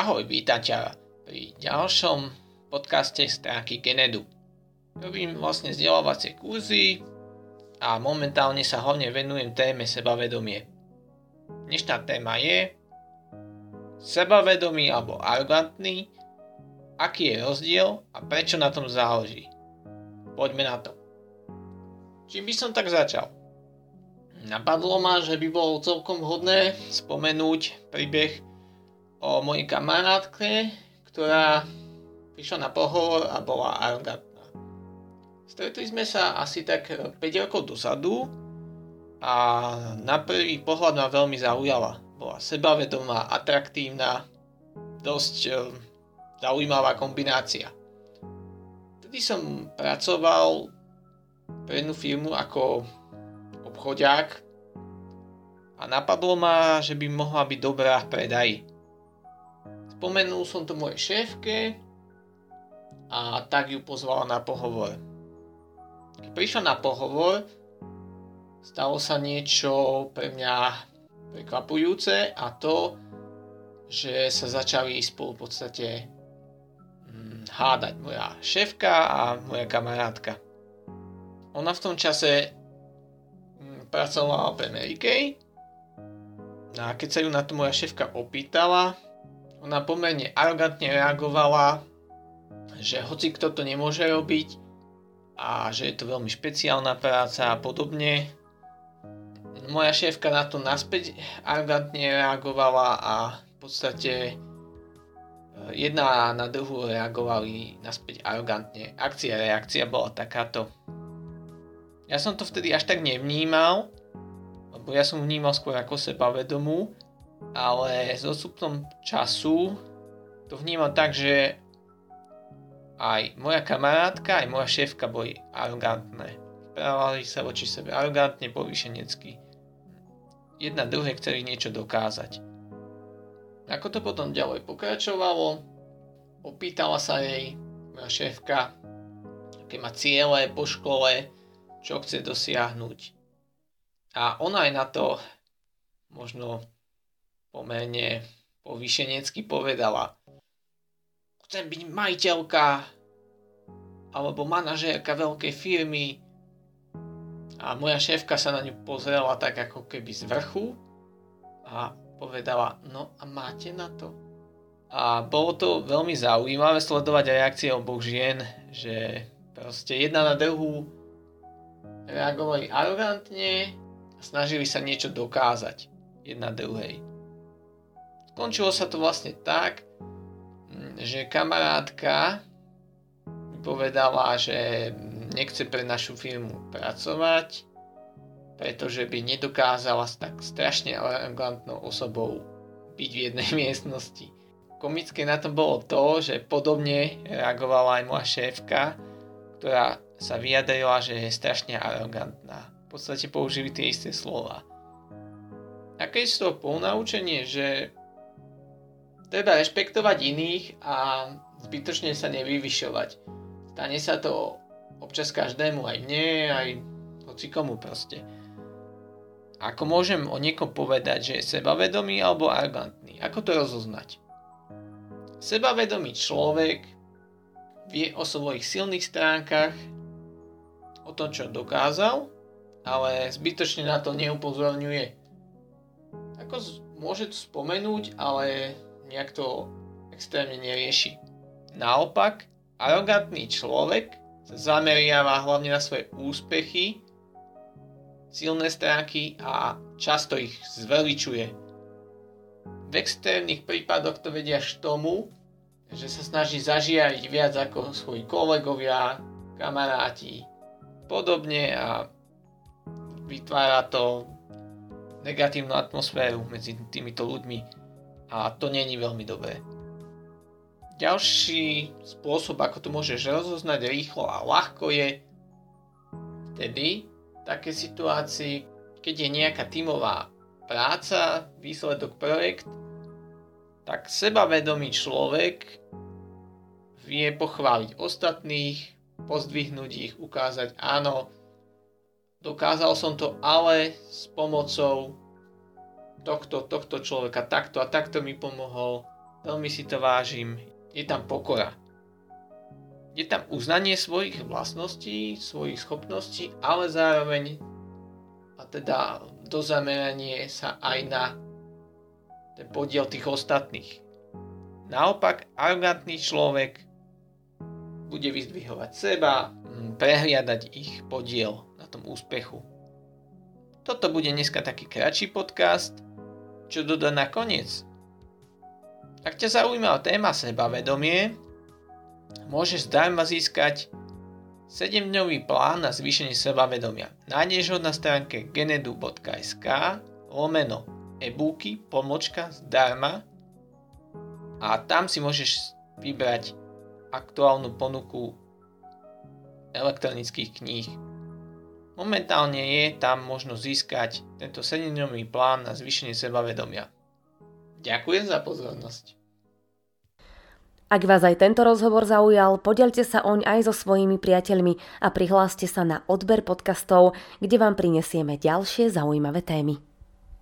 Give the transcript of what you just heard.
Ahoj, vítam ťa pri ďalšom podcaste stránky Genedu. Robím vlastne vzdelávacie kurzy a momentálne sa hlavne venujem téme sebavedomie. Dnešná téma je sebavedomý alebo arrogantný, aký je rozdiel a prečo na tom záleží. Poďme na to. Čím by som tak začal? Napadlo ma, že by bolo celkom hodné spomenúť príbeh o mojej kamarátke, ktorá prišla na pohovor a bola arrogantná. Stretli sme sa asi tak 5 rokov dozadu a na prvý pohľad ma veľmi zaujala. Bola sebavedomá, atraktívna, dosť e, zaujímavá kombinácia. Vtedy som pracoval pre jednu firmu ako obchodiak a napadlo ma, že by mohla byť dobrá v predaji. Spomenul som to mojej šéfke a tak ju pozvala na pohovor. Keď prišla na pohovor, stalo sa niečo pre mňa prekvapujúce a to, že sa začali spolu v podstate hm, hádať moja šéfka a moja kamarátka. Ona v tom čase hm, pracovala pre Mary Kay a keď sa ju na to moja šéfka opýtala, ona pomerne arogantne reagovala, že hoci kto to nemôže robiť a že je to veľmi špeciálna práca a podobne. Moja šéfka na to naspäť arogantne reagovala a v podstate e, jedna na druhú reagovali naspäť arogantne. Akcia reakcia bola takáto. Ja som to vtedy až tak nevnímal, lebo ja som vnímal skôr ako sebavedomú, ale s odstupom času to vnímam tak, že aj moja kamarátka, aj moja šéfka boli arogantné. Správali sa voči sebe arogantne, povýšenecky. Jedna druhé chceli niečo dokázať. Ako to potom ďalej pokračovalo, opýtala sa jej moja šéfka, aké má ciele po škole, čo chce dosiahnuť. A ona aj na to možno pomerne povýšenecky povedala chcem byť majiteľka alebo manažérka veľkej firmy a moja šéfka sa na ňu pozrela tak ako keby z vrchu a povedala, no a máte na to? A bolo to veľmi zaujímavé sledovať reakcie oboch žien, že proste jedna na druhú reagovali arogantne a snažili sa niečo dokázať jedna druhej. Skončilo sa to vlastne tak, že kamarátka povedala, že nechce pre našu firmu pracovať, pretože by nedokázala s tak strašne arrogantnou osobou byť v jednej miestnosti. Komické na tom bolo to, že podobne reagovala aj moja šéfka, ktorá sa vyjadrila, že je strašne arrogantná. V podstate použili tie isté slova. Aké je z toho pounaučenie, že Treba rešpektovať iných a zbytočne sa nevyvyšovať. Stane sa to občas každému, aj mne, aj hoci komu proste. Ako môžem o niekom povedať, že je sebavedomý alebo arrogantný? Ako to rozoznať? Sebavedomý človek vie o svojich silných stránkach, o tom, čo dokázal, ale zbytočne na to neupozorňuje. Ako môže to spomenúť, ale nejak to extrémne nerieši. Naopak, arogantný človek sa zameriava hlavne na svoje úspechy, silné stránky a často ich zveličuje. V extrémnych prípadoch to vedia až tomu, že sa snaží zažiariť viac ako svoji kolegovia, kamaráti, podobne a vytvára to negatívnu atmosféru medzi týmito ľuďmi a to není veľmi dobré. Ďalší spôsob, ako to môžeš rozoznať rýchlo a ľahko je vtedy v takej situácii, keď je nejaká tímová práca, výsledok projekt, tak sebavedomý človek vie pochváliť ostatných, pozdvihnúť ich, ukázať áno, dokázal som to ale s pomocou tohto, tohto človeka takto a takto mi pomohol veľmi si to vážim, je tam pokora. Je tam uznanie svojich vlastností, svojich schopností, ale zároveň a teda dozameranie sa aj na ten podiel tých ostatných. Naopak, arogantný človek bude vyzdvihovať seba, mm, prehliadať ich podiel na tom úspechu. Toto bude dneska taký kratší podcast, čo dodá nakoniec. Ak ťa zaujímala téma sebavedomie, môžeš zdarma získať 7-dňový plán na zvýšenie sebavedomia. Nájdeš ho na stránke genedu.sk lomeno e-booky pomočka zdarma a tam si môžeš vybrať aktuálnu ponuku elektronických kníh. Momentálne je tam možno získať tento 7-dňový plán na zvýšenie sebavedomia. Ďakujem za pozornosť. Ak vás aj tento rozhovor zaujal, podelte sa oň aj so svojimi priateľmi a prihláste sa na odber podcastov, kde vám prinesieme ďalšie zaujímavé témy.